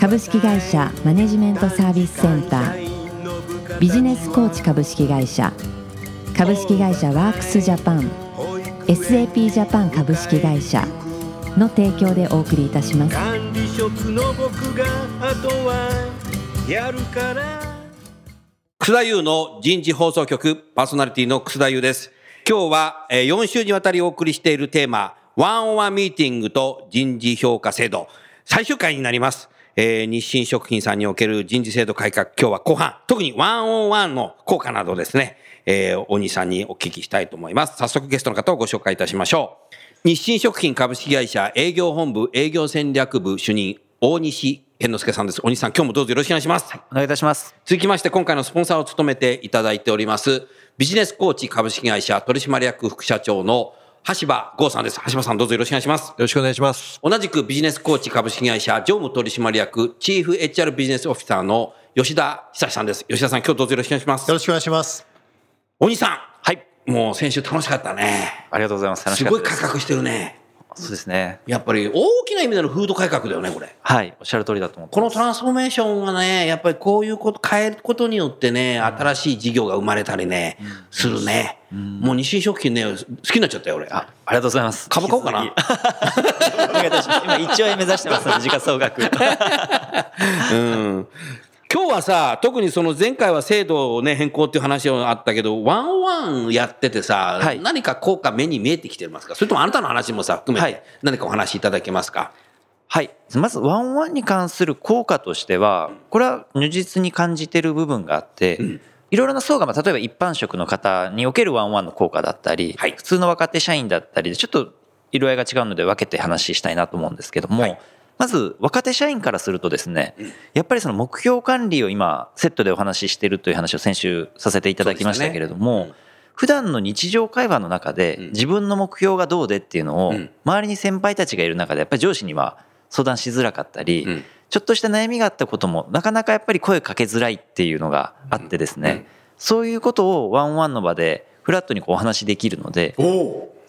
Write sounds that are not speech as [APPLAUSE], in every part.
株式会社マネジメントサービスセンター。ビジネスコーチ株式会社。株式会社ワークスジャパン。SAP ジャパン株式会社。の提供でお送りいたします。管理職の僕があとはやるから。楠田優の人事放送局。パーソナリティの楠田優です。今日はえー4週にわたりお送りしているテーマ、ワンオンワンミーティングと人事評価制度、最終回になります。えー日清食品さんにおける人事制度改革、今日は後半、特にワンオンワンの効果などですね、えー、大西さんにお聞きしたいと思います。早速ゲストの方をご紹介いたしましょう。日清食品株式会社営業本部営業戦略部主任、大西健之介さんです。大西さん、今日もどうぞよろしくお願いします。お願いいたします。続きまして今回のスポンサーを務めていただいておりますビジネスコーチ株式会社取締役副社長の橋場剛さんです橋場さんどうぞよろしくお願いしますよろしくお願いします。同じくビジネスコーチ株式会社常務取締役チーフ HR ビジネスオフィサーの吉田久志さんです吉田さん今日どうぞよろしくお願いしますよろしくお願いします。大西さんはい。もう先週楽しかったねありがとうございます。楽しすかったです。ごい改革してるねそうですね。やっぱり大きな意味での風土改革だよねこれはい。おっしゃる通りだと思ってこのトランスフォーメーションがね、やっぱりこういうこと変えることによってね、新しい事業が生まれたりね、するね。もう日清食品ね、好きになっちゃったよ、俺。あ、ありがとうございます。株買おうかな。[LAUGHS] 今1兆円目指してますので、時価総額。[LAUGHS] うん。今日はさ、特にその前回は制度をね、変更っていう話があったけど、ワンオワンやっててさ、はい。何か効果目に見えてきてますか？それともあなたの話もさ、含めてはい。何かお話しいただけますか？はい。まず、ワンワンに関する効果としては、これは如実に感じてる部分があって、いろいろな層が、まあ例えば一般職の方におけるワンワンの効果だったり、はい。普通の若手社員だったりで、ちょっと色合いが違うので分けて話したいなと思うんですけども、はいまず若手社員からするとですね、やっぱりその目標管理を今セットでお話ししているという話を先週させていただきましたけれども、そうですね普段の日常会話の中でうん。自分の目標がどうでっていうのをうん。周りに先輩たちがいる中でやっぱり上司には相談しづらかったり、うん。ちょっとした悩みがあったこともなかなかやっぱり声かけづらいっていうのがあってですね、うん。そういうことをワンワンの場でフラットにこうお話しできるので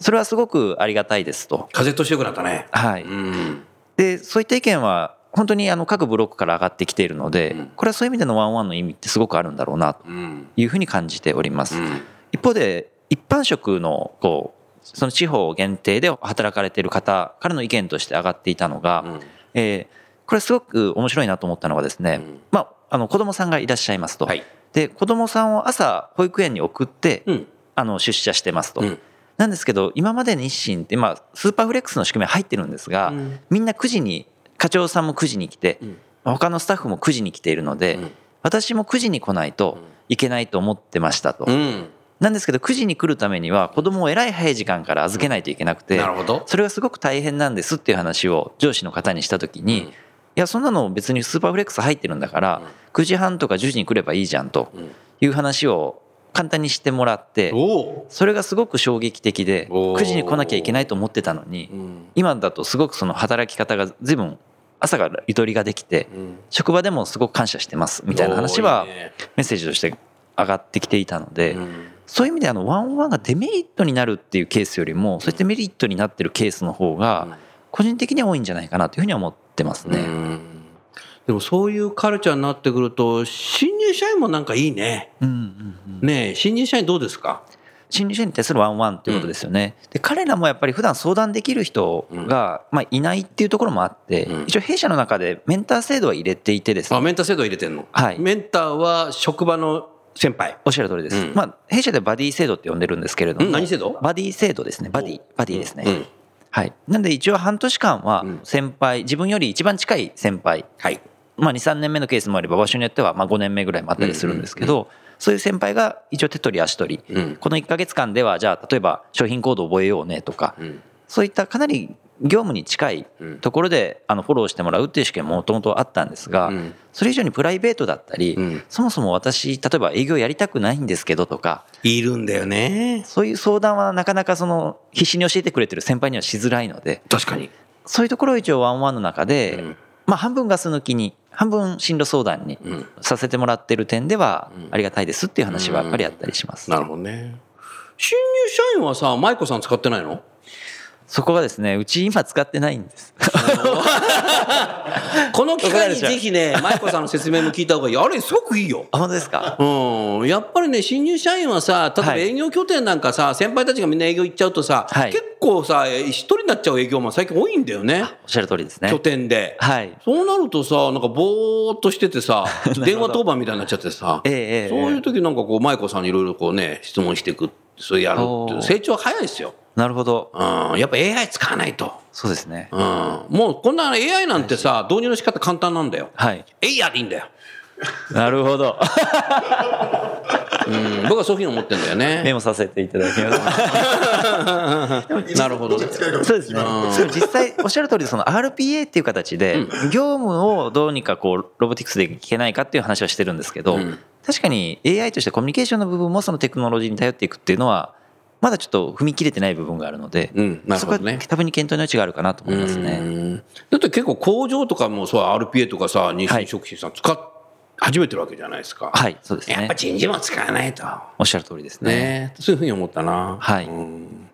それはすごくありがたいですと。風としてよくなったね。はい、うん。でそういった意見は本当にあの各ブロックから上がってきているので、うんこれはそういう意味でのワンワンの意味ってすごくあるんだろうなとうん。いうふうに感じております。うん一方で一般職のこうその地方限定で働かれている方からの意見として上がっていたのが、うんえーこれすごく面白いなと思ったのがですね、うんまあ、あの子供さんがいらっしゃいますと、はい。で子供さんを朝保育園に送って、うん。あの出社してますと、うんなんですけど今まで日清って、まあ、スーパーフレックスの仕組みは入ってるんですが、うん。みんな9時に課長さんも9時に来て、うん。他のスタッフも9時に来ているので、うん。私も9時に来ないといけないと思ってましたと。うん。なんですけど9時に来るためには子供をえらい早い時間から預けないといけなくて。それがすごく大変なんですっていう話を上司の方にした時に、うん。いやそんなの別にスーパーフレックス入ってるんだから、9時半とか10時に来ればいいじゃんとうん。いう話を簡単にしてもらって。それがすごく衝撃的でおー9時に来なきゃいけないと思ってたのにうん。今だとすごくその働き方が随分朝からゆとりができてうん。職場でもすごく感謝してますみたいな話はメッセージとして上がってきていたので、うん。そういう意味であのワンワンがデメリットになるっていうケースよりもそうやってメリットになってるケースの方が個人的には多いんじゃないかなというふうには思ってますね。うんでもそういうカルチャーになってくると新入社員もなんかいいね。うんうんうん。ねえ新入社員どうですか？新入社員に対するワンワンということですよね。で彼らもやっぱり普段相談できる人が、まあ、いないっていうところもあって、うん。一応弊社の中でメンター制度は入れていてですね。あメンター制度入れてんの、はい。メンターは職場の先輩。おっしゃる通りです、うん。まあ、弊社でバディ制度って呼んでるんですけれどもん何制度？バディ制度ですね。バディバディですね、うん。はい。なんで一応半年間はうん。先輩自分より一番近い先輩。はい。まあ、23年目のケースもあれば場所によってはまあ5年目ぐらいもあったりするんですけど、そういう先輩が一応手取り足取り、うん。この1ヶ月間ではじゃあ例えば商品コード覚えようねとか、うん。そういったかなり業務に近いところであのフォローしてもらうっていう試験ももともとあったんですが、うん。それ以上にプライベートだったり、うん。そもそも私例えば営業やりたくないんですけどとかいるんだよね。そういう相談はなかなかその必死に教えてくれてる先輩にはしづらいので確かに。そういうところを一応ワンワンの中で、うんまあ半分ガス抜きに半分進路相談にうんさせてもらってる点ではありがたいですっていう話はやっぱりあったりします。なるほどね。新入社員はさ、舞子さん使ってないの？そこがですねうち今使ってないんです。[LAUGHS] この機会にぜひね、[LAUGHS] 舞子さんの説明も聞いた方がいい。あれ、すごくいいよ。あ本当ですか？うん、やっぱりね、新入社員はさ、例えばはい営業拠点なんかさ、先輩たちがみんな営業行っちゃうとさ、はい結構さ、一人になっちゃう営業マン最近多いんだよね。おっしゃる通りですね拠。点で。はい。そうなるとさ、なんかぼーっとしててさ、[LAUGHS] 電話当番みたいになっちゃってさ、ええええそういう時なんかこう、舞子さんにいろいろこうね、質問していく、それやるっていう、成長早いですよ。なるほど。うん、やっぱ AI 使わないと。そうですね。うん、もうこんな AI なんてさ、導入の仕方簡単なんだよ。はい。えいやでいいんだよ。なるほど。うん、僕はそういうふうに思ってんだよメね。モさせていただきます。なるほどね。そうですね。でも実際おっしゃる通りその RPA っていう形で業務をどうにかこうロボティクスでいけないかっていう話はしてるんですけど、うん確かに AI としてコミュニケーションの部分もそのテクノロジーに頼っていくっていうのはまだちょっと踏み切れてない部分があるので、うんなるほどねそこは多分に検討の余地があるかなと思いますね。うんだって結構工場とかもそう RPA とかさ日清食品さん使っ始めてるわけじゃないですか。はい、そうですねやっぱ。人事も使わないと。おっしゃる通りですね。ねそういうふうに思ったな。はいうん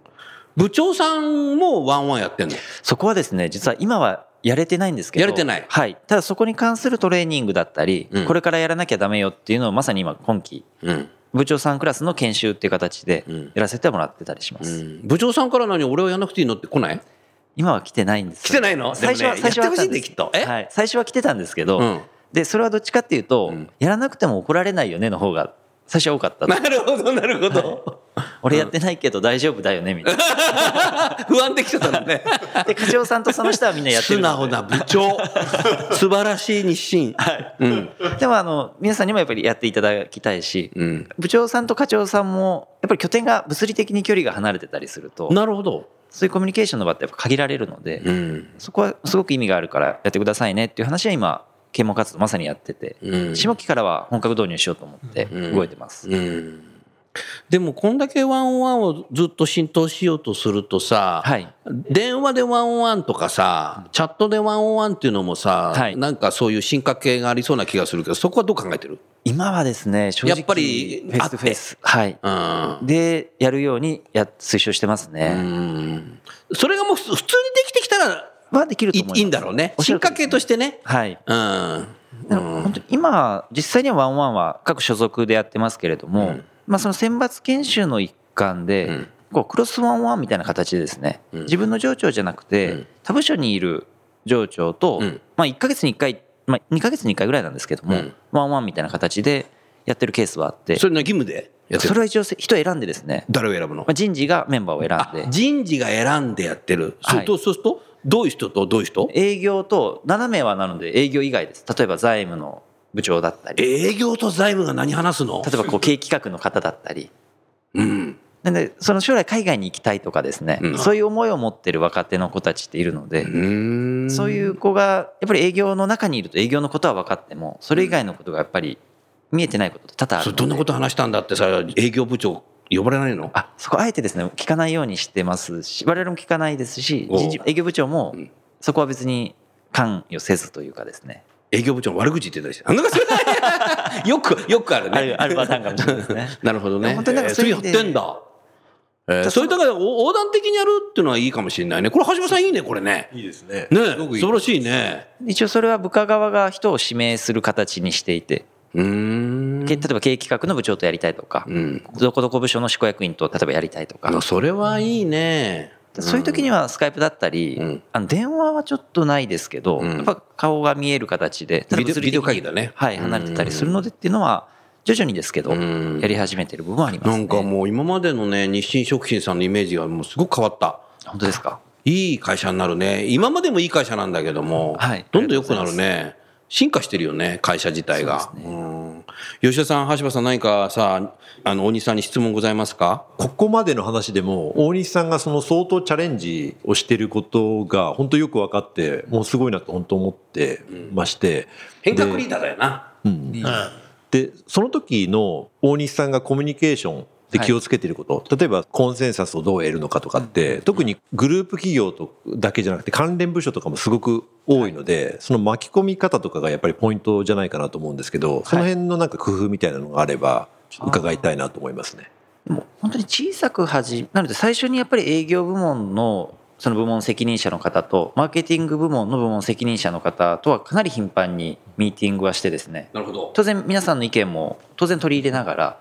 部長さんもワンワンやってんの？そこはですね、実は今はやれてないんですけど。やれてないはい。ただそこに関するトレーニングだったり、うんこれからやらなきゃダメよっていうのをまさに今今期、うん。部長さんクラスの研修っていう形でうん。やらせてもらってたりします。うん。部長さんから何俺はやんなくていいのって来ない？今は来てないんです。来てないの？最初は、ね最初ははい。最初は来てたんですけど、うん。で、それはどっちかっていうと、うん。やらなくても怒られないよねの方が最初は多かった。なるほど、なるほど。俺やってないけど大丈夫だよねみたいな。不安できてたのね。[LAUGHS] で、課長さんとその下はみんなやって素るので。直な部長。[LAUGHS] 素晴らしい日清。うん。でもあの、皆さんにもやっぱりやっていただきたいし、うん。部長さんと課長さんもやっぱり拠点が物理的に距離が離れてたりするとなるほど。そういうコミュニケーションの場ってやっぱ限られるので、うん。そこはすごく意味があるからやってくださいねっていう話は今啓蒙活動まさにやってて、うん。下期からは本格導入しようと思って動いてます、うん。でも、こんだけ one on one をずっと浸透しようとするとさ、はい。電話で one on one とかさ、チャットで one on one っていうのもさ、はい。なんかそういう進化系がありそうな気がするけど、そこはどう考えてる？今はですね正直やっぱりェイスフェイス。はい。うん。でやるようにや推奨してますうね、ん。それがもう普通にできてきたらはできるとい思います。いいんだろうね。進化系としてね。はい。うん。本当に今実際にはワンワンは各所属でやってますけれども、うん。まあその選抜研修の一環で、うん。こうクロスワンワンみたいな形でですね、うん。自分の上長じゃなくて、うん。他部署にいる上長と、うん。まあ1ヶ月に1回、まあ、2ヶ月に1回ぐらいなんですけども、うん。ワンワンみたいな形でやってるケースはあって。それの義務でそれは一応人選んでですね、誰を選ぶの？まあ、人事がメンバーをあ選んで。人事が選んでやってる。はいそうとそうすると、どういう人とどういう人？営業と7名はなので営業以外です。例えば財務の部長だったり。営業と財務が何話すの？例えばこう経営企画の方だったり。うん。なんでその将来海外に行きたいとかですね、うん。そういう思いを持ってる若手の子たちっているので、うん。そういう子がやっぱり営業の中にいると営業のことは分かってもそれ以外のことがやっぱり見えてないことって多々あるどんなこと話したんだってさ、営業部長呼ばれないの？あそこあえてですね聞かないようにしてますし我々も聞かないですし営業部長もんそこは別に関与せずというかですね営業部長の悪口言ってたりして。あなんかそれよく、よくあるね。あるパターンかもしれないですね [LAUGHS] なるほどね。本当になんかえーそれやっそういう意味でてんだ。えー、そういうだからお横断的にやるっていうのはいいかもしれないね。これ橋本さんいいね、これね。いいですね。ねすごくいい素晴らしいね。一応それは部下側が人を指名する形にしていてうーん。け例えば経営企画の部長とやりたいとかうん。どこどこ部署の執行役員と例えばやりたいとかあそれはいいね。そういう時にはスカイプだったり、うんあの電話はちょっとないですけど、うんやっぱ顔が見える形で、ビデオ会議だねはい、離れてたりするのでっていうのは、徐々にですけど、んやり始めてる部分はありますね。なんかもう今までのね、日清食品さんのイメージがもうすごく変わった。本当ですか？いい会社になるね。今までもいい会社なんだけども、はいどんどん良くなるね。進化してるよね、会社自体が。そうですうん。吉田さん、橋場さん、何かさ、あの、大西さんに質問ございますか？ここまでの話でも大西さんがその相当チャレンジをしてることが本当よく分かってもうすごいなと本当思ってまして、変革リーダーだよな。うん。でその時の大西さんがコミュニケーションで気をつけていること、例えばコンセンサスをどう得るのかとかって、特にグループ企業とだけじゃなくて関連部署とかもすごく多いので、その巻き込み方とかがやっぱりポイントじゃないかなと思うんですけど、その辺のなんか工夫みたいなのがあれば伺いたいなと思いますね。でも本当に小さく始なので最初にやっぱり営業部門のその部門責任者の方とマーケティング部門の部門責任者の方とはかなり頻繁にミーティングはしてですね。なるほど。当然皆さんの意見も当然取り入れながら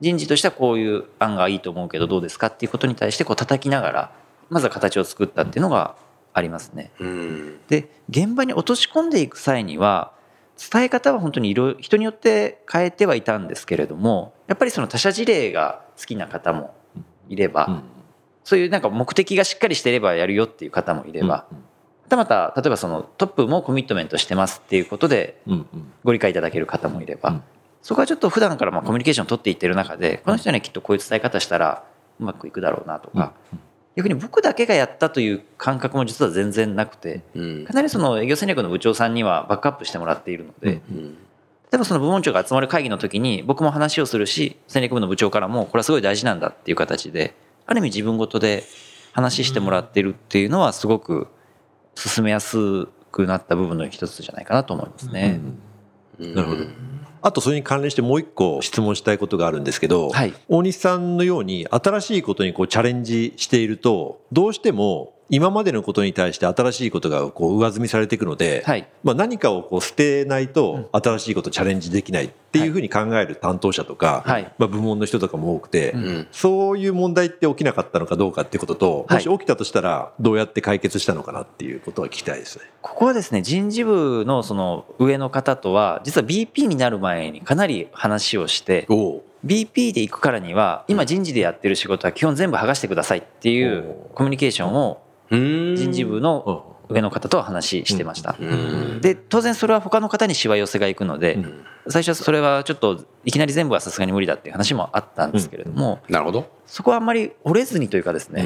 人事としてはこういう案がいいと思うけどどうですかっていうことに対してこう叩きながらまずは形を作ったっていうのがありますね。うん。で現場に落とし込んでいく際には伝え方は本当にいろいろ人によって変えてはいたんですけれどもやっぱりその他者事例が好きな方もいれば、うん。そういうなんか目的がしっかりしていればやるよっていう方もいれば、またまた例えばそのトップもコミットメントしてますっていうことでうんうん。ご理解いただける方もいれば、うんそこはちょっと普段からまあコミュニケーションを取っていってる中でこの人にはきっとこういう伝え方したらうまくいくだろうなとか、逆に僕だけがやったという感覚も実は全然なくてうん。かなりその営業戦略の部長さんにはバックアップしてもらっているので、うん。例えばその部門長が集まる会議の時に僕も話をするし戦略部の部長からもこれはすごい大事なんだっていう形である意味自分ごとで話してもらってるっていうのはすごく進めやすくなった部分の一つじゃないかなと思いますね。なるほど。あとそれに関連してもう一個質問したいことがあるんですけど、はい大西さんのように新しいことにこうチャレンジしているとどうしても今までのことに対して新しいことがこう上積みされていくので、はい。まあ、何かをこう捨てないと新しいことチャレンジできないっていうふうに考える担当者とか、はい。まあ、部門の人とかも多くて、ん。そういう問題って起きなかったのかどうかっていうことと、はい。もし起きたとしたらどうやって解決したのかなっていうことは聞きたいですね。ここはですね人事部のその上の方とは実は BP になる前にかなり話をして BP で行くからには今人事でやってる仕事は基本全部剥がしてくださいっていうコミュニケーションをうん。人事部の上の方とは話してました。うん。で当然それは他の方にしわ寄せがいくので、ん。最初はそれはちょっといきなり全部はさすがに無理だっていう話もあったんですけれども、なるほど。そこはあんまり折れずにというかですね、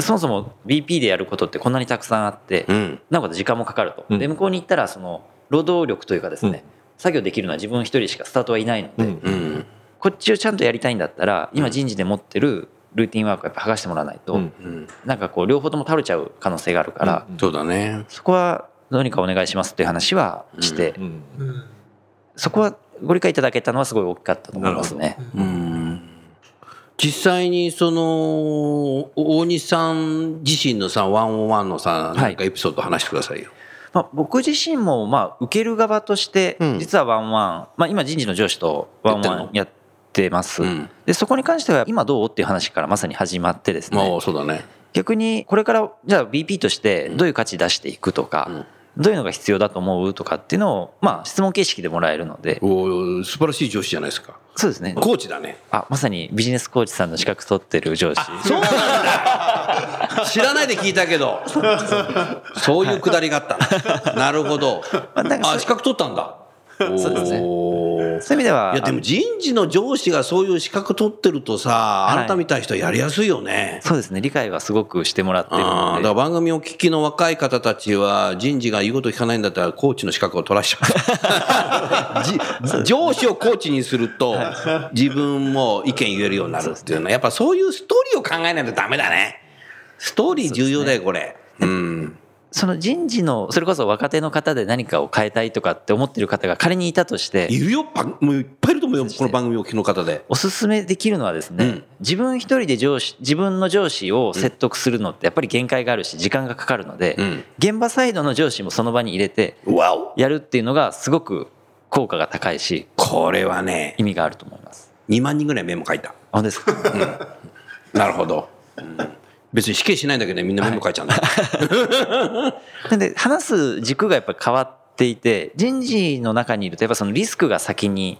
そもそも BP でやることってこんなにたくさんあって、うん。なおかつ時間もかかると、うん。で向こうに行ったらその労働力というかですね、作業できるのは自分一人しかスタートはいないので。こっちをちゃんとやりたいんだったら今人事で持ってるルーティンワークをやっぱ剥がしてもらわないと、うんうん。なんかこう両方とも倒れちゃう可能性があるから、そうだね。そこはどうにかお願いしますっていう話はして、うんそこはご理解いただけたのはすごい大きかったと思いますね。うん。実際にその、大西さん自身のさ、ワンオンワンのさ、なんかエピソード話してくださいよ。まあ、僕自身もまあ受ける側としてうん実はワンワン、まあ、今人事の上司とワンワンやってます、うんでそこに関しては今どうっていう話からまさに始まってですまあ、ねそうだね。逆にこれからじゃあ BP としてどういう価値出していくとか、どういうのが必要だと思うとかっていうのをまあ質問形式でもらえるのでおー素晴らしい上司じゃないですか。そうですねコーチだね。あまさにビジネスコーチさんの資格取ってる上司そうなんだ [LAUGHS] 知らないで聞いたけど。そういうくだりがあったのなるほど。[LAUGHS] あ、資格取ったんだ。[LAUGHS] そうですねそういう意味ではいや、でも人事の上司がそういう資格取ってるとさ、はいあなたみたいな人はやりやすいよね。そうですね理解はすごくしてもらってるのでから番組を聞きの若い方たちは、人事が言うこと聞かないんだったら、コーチの資格を取らしちゃう。[LAUGHS] じ上司をコーチにすると、自分も意見言えるようになるっていうのは、やっぱそういうストーリーを考えないとダメだね。ストーリー重要だよ、これ。うん。その人事のそれこそ若手の方で何かを変えたいとかって思ってる方が仮にいたとしているよ、ばもういっぱいいると思うよ、この番組を聞きの方で。おすすめできるのはですね、うん自分一人で上司自分の上司を説得するのってやっぱり限界があるし時間がかかるので、うん現場サイドの上司もその場に入れてやるっていうのがすごく効果が高いしこれはね、意味があると思います。2万人ぐらいメモ書いた。本当ですか？なるほど。うん別に死刑しないんだけどね、みんなメモ書いちゃうんだ。[LAUGHS] なんで話す軸がやっぱり変わっていて人事の中にいるとやっぱそのリスクが先に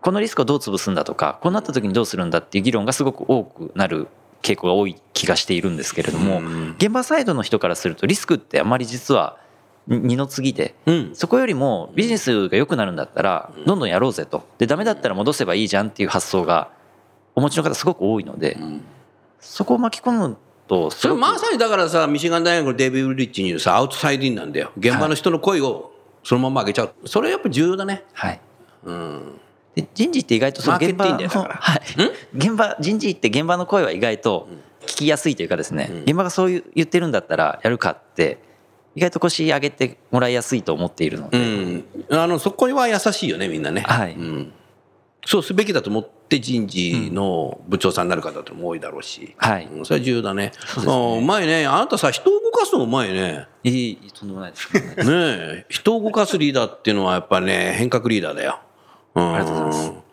このリスクをどう潰すんだとかこうなった時にどうするんだっていう議論がすごく多くなる傾向が多い気がしているんですけれども現場サイドの人からするとリスクってあまり実は二の次でうん。そこよりもビジネスが良くなるんだったらどんどんやろうぜと。でダメだったら戻せばいいじゃんっていう発想がお持ちの方すごく多いのでそこを巻き込むとそれまさにだからさミシガン大学のデイビッド・リッチに言うさアウトサイディンなんだよ。現場の人の声をそのまま上げちゃう。それやっぱ重要だね。はい。うん。で人事って意外とその現場のはい、現場人事って現場の声は意外と聞きやすいというかですね、現場がそういう言ってるんだったらやるかって意外と腰上げてもらいやすいと思っているのうで、ん。あのそこには優しいよねみんなね。はい。うん、そうすべきだと思って人事の部長さんになる方っても多いだろうし、はい。うんそれは重要だね。そうね。あうまいね。あなたさ人を動かすのうまいね。いいとんでもないです。ねえ。人を動かすリーダーっていうのはやっぱね [LAUGHS] 変革リーダーだよ、うん、ありがとうございます。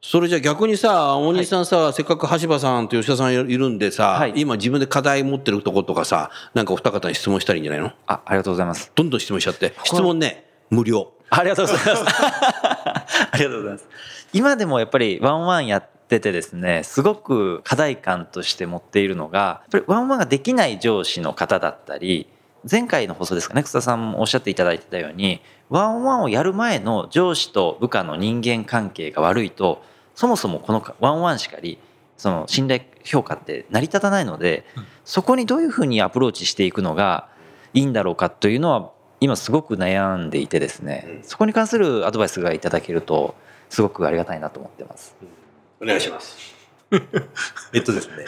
それじゃあ逆にさ大西さんさ、せっかく橋場さんと吉田さんいるんでさ、はい。今自分で課題持ってるとことかさなんかお二方に質問したらいいんじゃないの？あありがとうございます。どんどん質問しちゃって。質問ね。無料ありがとうございます。[LAUGHS] ありがとうございます。今でもやっぱりワンワンやっててですねすごく課題感として持っているのがやっぱりワンワンができない上司の方だったり前回の放送ですかね草田さんもおっしゃっていただいてたようにone on one をやる前の上司と部下の人間関係が悪いとそもそもこの one on one しかりその信頼評価って成り立たないので、そこにどういうふうにアプローチしていくのがいいんだろうかというのは今すごく悩んでいてですね、そこに関するアドバイスがいただけるとすごくありがたいなと思ってます。お願いします [LAUGHS] えっとですね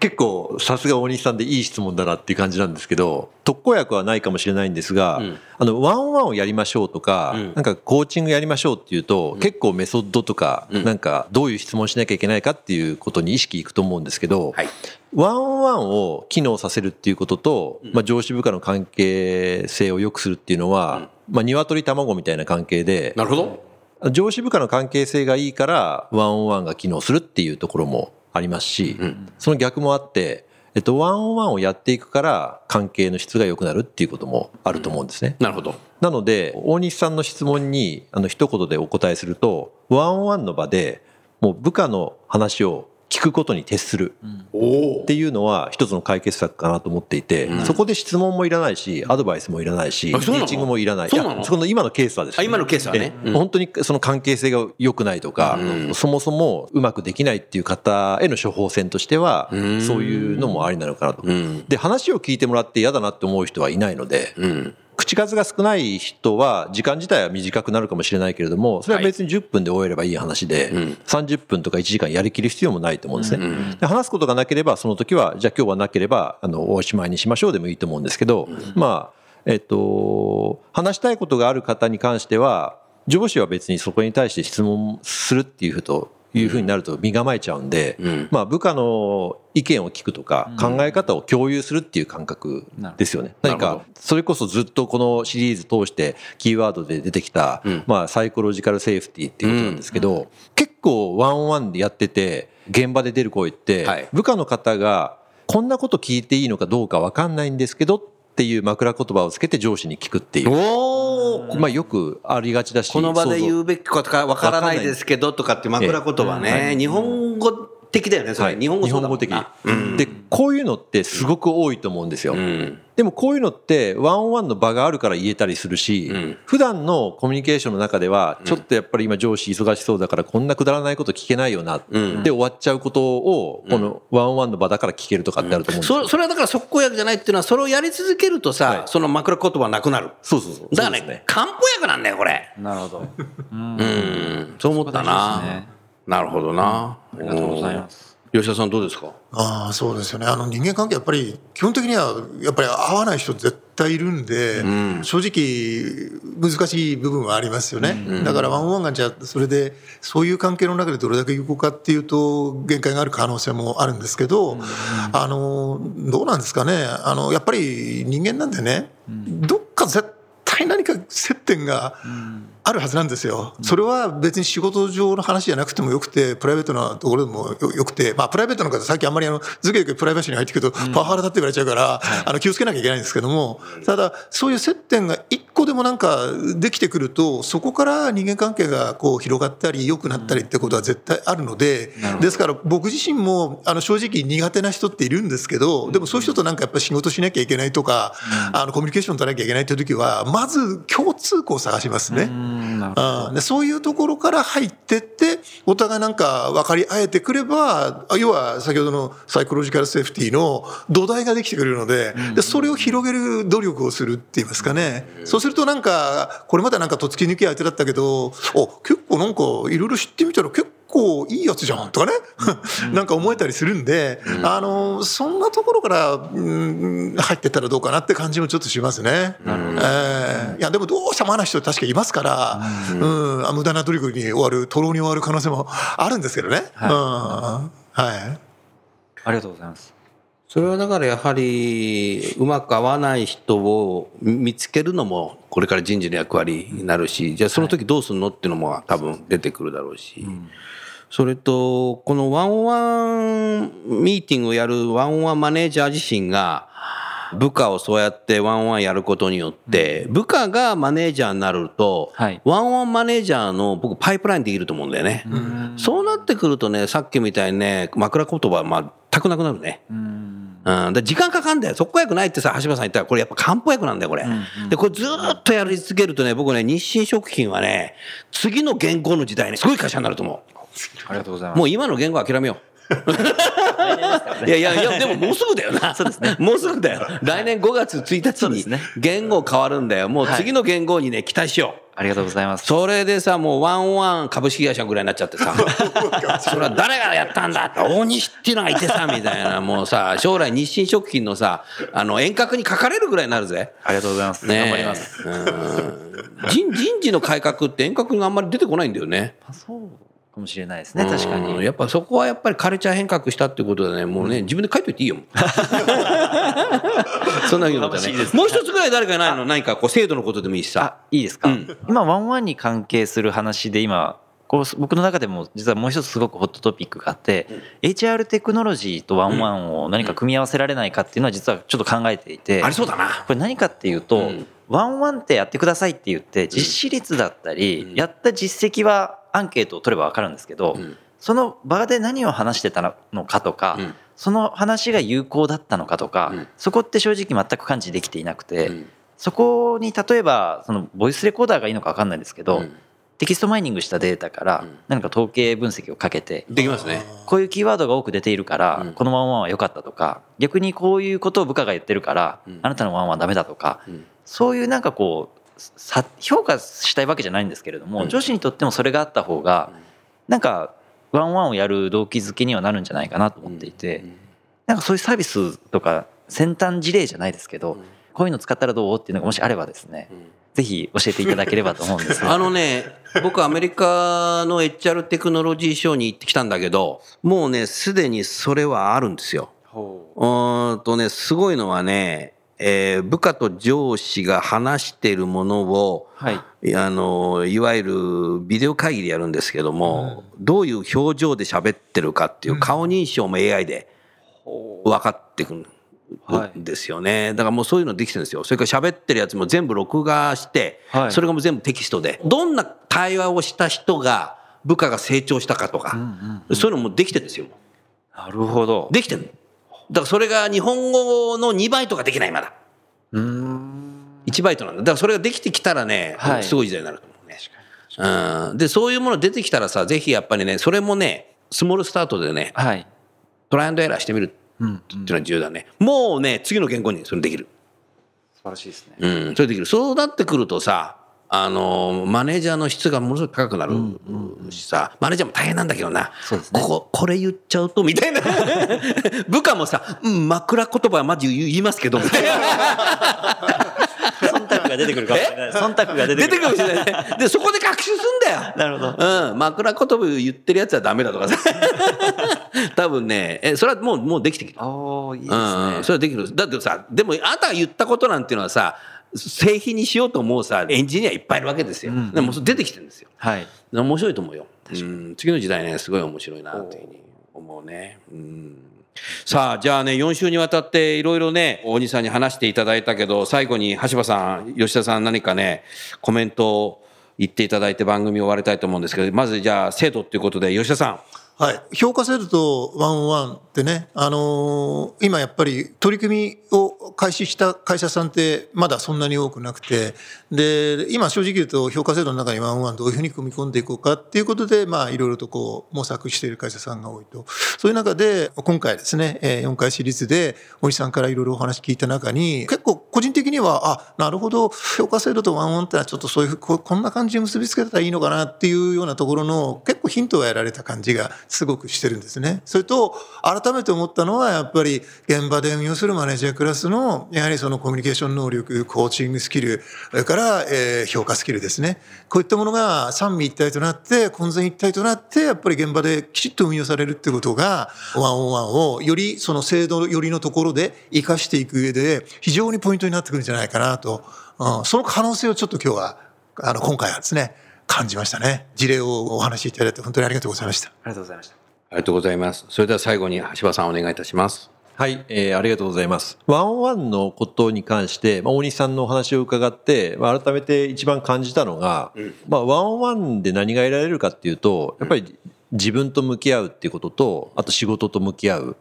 結構さすが大西さんでいい質問だなっていう感じなんですけど特効薬はないかもしれないんですが、うん。あの one on one をやりましょうとか、うん。なんかコーチングやりましょうっていうと、結構メソッドとか、うん。なんかどういう質問しなきゃいけないかっていうことに意識いくと思うんですけど、はい。ワンワンを機能させるっていうことと、まあ、上司部下の関係性を良くするっていうのは、まあ、鶏卵みたいな関係でなるほど上司部下の関係性がいいからワンオンワンが機能するっていうところもありますし、その逆もあって、えっと、ワンオンワンをやっていくから関係の質が良くなるっていうこともあると思うんですね。なるほど。なので大西さんの質問にあの一言でお答えするとワンオンワンの場でもう部下の話を聞くことに徹するおっていうのは一つの解決策かなと思っていて、そこで質問もいらないしアドバイスもいらないしティーチングもいらない。その？今のケースはですあ今のケースはね。本当にその関係性が良くないとか、そもそもうまくできないっていう方への処方箋としてはん。そういうのもありなのかなと。ん。で話を聞いてもらって嫌だなって思う人はいないので、うん口数が少ない人は時間自体は短くなるかもしれないけれどもそれは別に10分で終えればいい話で、30分とか1時間やりきる必要もないと思うんですね。で話すことがなければその時はじゃあ今日はなければあのおしまいにしましょうでもいいと思うんですけど、まあえっと話したいことがある方に関しては上司は別にそこに対して質問するっていうふうというふうになると身構えちゃうんで、まあ部下の意見を聞くとか考え方を共有するっていう感覚ですよね。何かそれこそずっとこのシリーズ通してキーワードで出てきた、まあサイコロジカルセーフティーっていうことなんですけど、結構ワンオンワンでやってて現場で出る声って、はい。部下の方がこんなこと聞いていいのかどうかわかんないんですけどっっていう枕言葉をつけて上司に聞くっていう。おまあよくありがちだしこの場で言うべきことかわからないですけどとかって枕言葉ね、日本語的だよねそれ、像日本語そうだもん的。なでこういうのってすごく多いと思うんですよ、うん。でもこういうのってワンオンワンの場があるから言えたりするし、ん。普段のコミュニケーションの中ではちょっとやっぱり今上司忙しそうだからこんなくだらないこと聞けないよな、ん。で終わっちゃうことをこのワンオンワンの場だから聞けるとかってあると思うんですよ、そそれはだから即効薬じゃないっていうのはそれをやり続けるとさ、はい。その枕言葉はなくなる。そうそうそう。だからね。漢方薬なんだよこれ。なるほど。うん。そう思ったそうな、ですねなるほどな、ありがとうございます。吉田さんどうですか？ああそうですよね。あの人間関係やっぱり基本的にはやっぱり合わない人絶対いるんで、正直難しい部分はありますよね、だからワンオンワンがじゃあそれでそういう関係の中でどれだけ有効かっていうと限界がある可能性もあるんですけど、あのどうなんですかね。あのやっぱり人間なんでね、どっか絶対何か接点があるはずなんですよ。それは別に仕事上の話じゃなくてもよくて、プライベートなところでもよよくて、まあプライベートの方、さっきあんまりあの、ずけずけプライバシーに入ってくると、パワハラだって言われちゃうから、あの、気をつけなきゃいけないんですけども、ただ、そういう接点が一個でもなんかできてくると、そこから人間関係がこう広がったり、良くなったりってことは絶対あるので、ですから僕自身も、あの、正直苦手な人っているんですけど、でもそういう人となんかやっぱ仕事しなきゃいけないとか、あの、コミュニケーション取らなきゃいけないっていう時は、まず共通項を探しますね。うんでそういうところから入ってって、お互いなんか分かり合えてくれば、あ要は先ほどのサイコロジカルセーフティーの土台ができてくれるので、でそれを広げる努力をするって言いますかね。そうするとなんか、これまでなんかとっつき抜き相手だったけど、お、結構なんかいろいろ知ってみたら結構いいやつじゃんとかね、なんか思えたりするんで、あの、そんなところから、うん入ってったらどうかなって感じもちょっとしますね。えーいや、でもどうしてもあな人確かいますから、うん、あ無駄な努力に終わる、徒労に終わる可能性もあるんですけどね。うん。はい。ありがとうございます。それはだからやはりうまく合わない人を見つけるのもこれから人事の役割になるしじゃあその時どうするのっていうのも多分出てくるだろうし、それとこのワンワンミーティングをやるワンワンマネージャー自身が部下をそうやってワンワンやることによって部下がマネージャーになるとはいワンワンマネージャーの僕パイプラインできると思うんだよね。そうなってくるとねさっきみたいにね枕言葉は全くなくなるね。うん、で時間かかんだよ。そこがよくないってさ、橋場さん言ったら、これやっぱ漢方薬なんだよ、これ。で、これずーっとやり続けるとね、僕ね、日清食品はね、次の元号の時代ね、すごい会社になると思ありがとうございまう。もう今の元号諦めよう。いやいやいや、でももうすぐだよな。そうですね。もうすぐだよ。来年5月1日にね元号変わるんだよ。もう次の元号にね、期待しよう。ありがとうございます。それでさ、もうワンワン株式会社ぐらいになっちゃってさ、[LAUGHS] それは誰がやったんだ？って、大西っていうのがいてさ、みたいな、もうさ、将来日清食品のさ、あの、遠隔に書かれるぐらいになるぜ。ありがとうございます。ねえ頑張ります。うん人人事の改革って沿革にあんまり出てこないんだよね。そうかもしれないですね、確かうんに。やっぱそこはやっぱりカルチャー変革したってことでね、もうね、自分で書いといていいよ。[LAUGHS] そんなふうに思ったね。もう一つぐらい誰かないの？何かこう制度のことでもいいしさ。あ、いいですか、うん今、 one on one に関係する話で今、こう僕の中でも実はもう一つすごくホットトピックがあって、HR テクノロジーと one on one を何か組み合わせられないかっていうのは実はちょっと考えていて、ありそうだな。これ何かっていうと、うん one on one ってやってくださいって言って実施率だったり、うんやった実績はアンケートを取れば分かるんですけど、うん。その場で何を話してたのかとか、うん。その話が有効だったのかとか、うん。そこって正直全く感知できていなくて、うん。そこに例えばそのボイスレコーダーがいいのか分かんないですけど、うん。テキストマイニングしたデータからうん。何か統計分析をかけて、できますね。こういうキーワードが多く出ているから、うん。この one on one は良かったとか逆にこういうことを部下が言ってるから、うん。あなたの one on one はダメだとか、うん。そういうなんかこうさ評価したいわけじゃないんですけれども、うん。上司にとってもそれがあった方が、なんか one on one をやる動機づけにはなるんじゃないかなと思っていて、なんかそういうサービスとか先端事例じゃないですけど、こういうの使ったらどうっていうのがもしあればですね、ぜひ教えていただければと思うんですが。あのね、僕アメリカの HR テクノロジーショーに行ってきたんだけど、もうね、すでにそれはあるんですよ。うーんとね、すごいのはね、えー部下と上司が話しているものを、はい。いあのいわゆるビデオ会議でやるんですけども、どういう表情で喋ってるかっていう顔認証も AI で分かってくるはいんですよね。だからもうそういうのできてるんですよ。それから喋ってるやつも全部録画して、はい。それがもう全部テキストで、どんな対話をした人が部下が成長したかとか、そういうのもできてるんですよ。なるほど。できてる。だからそれが日本語の2倍とかできないまだ。うーん1バイトなんだ。だからそれができてきたらね、はいすごい時代になると思うね。うん、で、そういうもの出てきたらさ、ぜひやっぱりね、それもね、スモールスタートでね、はいトライアンドエラーしてみるってうんうんいうのは重要だね。もうね、次の言語にそれできる。素晴らしいですねうん、それできる。そうなってくるとさ、あのマネージャーの質がものすごく高くなるしさ、マネージャーも大変なんだけどな、そうですねここ、これ言っちゃうと、みたいな。[LAUGHS] 部下もさ、うん、枕言葉はマジ言いますけど、みたいな。忖度が出てくるかもしれない忖度が出てくる出てくるかもしれないね。で、そこで学習すんだよ。なるほどうん、枕言葉言ってるやつはダメだとかさ。[LAUGHS] 多分ね、え、それはもう、もうできてきる。おーいいですうんうん、ねそれはできる。だってさ、でもあなたが言ったことなんていうのはさ、製品にしようと思うさエンジニアいっぱいいるわけですよ、でもそれ出てきてるんですよ。はい。面白いと思うよ、うん、次の時代ねすごい面白いなというふうに思うね、うん、さあじゃあね4週にわたっていろいろね大西さんに話していただいたけど最後に橋場さん吉田さん何かねコメントを言っていただいて番組を終わりたいと思うんですけどまずじゃあ制度ということで吉田さんはい、評価制度とワンオンワンってね、あのー今やっぱり取り組みを開始した会社さんってまだそんなに多くなくて、で、今正直言うと評価制度の中にワンオンワンどういうふうに組み込んでいこうかっていうことで、まあいろいろとこう模索している会社さんが多いと。そういう中で、今回ですね、4回シリーズでおじさんからいろいろお話聞いた中に、結構個人的には、あ、なるほど、評価制度とワンオンってのはちょっとそういうこんな感じに結びつけたらいいのかなっていうようなところの結構ヒントが得られた感じがすごくしてるんですね。それと改めて思ったのはやっぱり現場で運用するマネージャークラスのやはりそのコミュニケーション能力、コーチングスキル、それから、えー評価スキルですね。こういったものが三位一体となって混然一体となってやっぱり現場できちっと運用されるってことがワンオンワンをよりその制度寄りのところで活かしていく上で非常にポイントになってくるんじゃないかなと、うん、その可能性をちょっと今日はあの今回はですね感じましたね。事例をお話しいただいて本当にありがとうございました。ありがとうございました。ありがとうございます。それでは最後に橋場さんお願いいたします。はい、えーありがとうございます。ワンオンワンのことに関して、まあ、大西さんのお話を伺って、まあ、改めて一番感じたのが、まあ、ワンオンワンで何が得られるかっていうと、やっぱり自分と向き合うっていうことと、あと仕事と向き合う。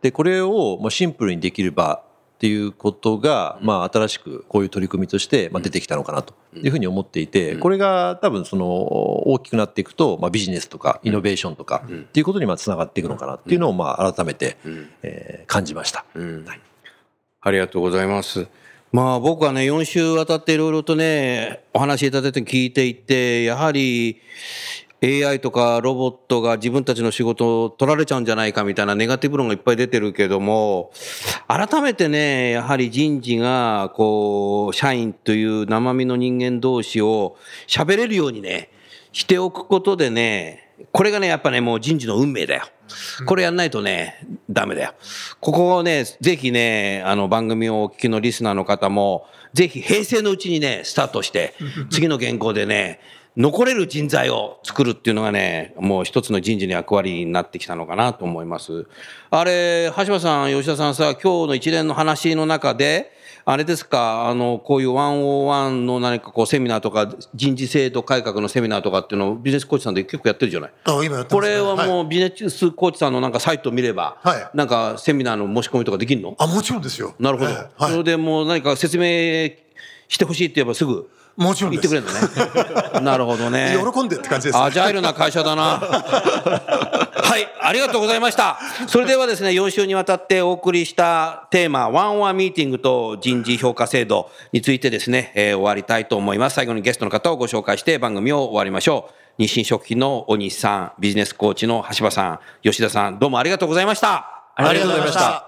で、これをまあシンプルにできる場っていうことが、まあ、新しくこういう取り組みとして、まあ、出てきたのかなというふうに思っていて、これが多分その大きくなっていくと、まあ、ビジネスとかイノベーションとかっていうことにまあつながっていくのかなっていうのを、まあ、改めて、えー感じました。はい。ありがとうございます。まあ僕はね、4週渡っていろいろとね、お話しいただいて聞いていて、やはり AI とかロボットが自分たちの仕事を取られちゃうんじゃないかみたいなネガティブ論がいっぱい出てるけども、改めてね、やはり人事が、こう、社員という生身の人間同士を喋れるようにね、しておくことでね、これがね、やっぱね、もう人事の運命だよ。これやんないとね、ダメだよ。ここをね、ぜひね、あの番組をお聞きのリスナーの方も、ぜひ平成のうちにね、スタートして、[LAUGHS] 次の原稿でね、残れる人材を作るっていうのがね、もう一つの人事の役割になってきたのかなと思います。あれ、橋場さん、吉田さんさ、今日の一連の話の中で、あれですか、あの、こういう101の何かこうセミナーとか、人事制度改革のセミナーとかっていうのをビジネスコーチさんで結構やってるじゃない？あ今やってこますね。れはもい。うビジネスコーチさんのなんかサイトを見れば、はい。なんかセミナーの申し込みとかできるの？あもちろんですよ。なるほど。ええはい。それでもう何か説明してほしいって言えばすぐ？もちろん言ってくれるのね。[LAUGHS] なるほどね。喜んでって感じですねアジャイルな会社だな。[LAUGHS] はい、ありがとうございました。それではですね、4週にわたってお送りしたテーマ、ワンワンミーティングと人事評価制度についてですね、えー終わりたいと思います。最後にゲストの方をご紹介して番組を終わりましょう。日清食品の大西さん、ビジネスコーチの橋場さん、吉田さん、どうもありがとうございました。ありがとうございました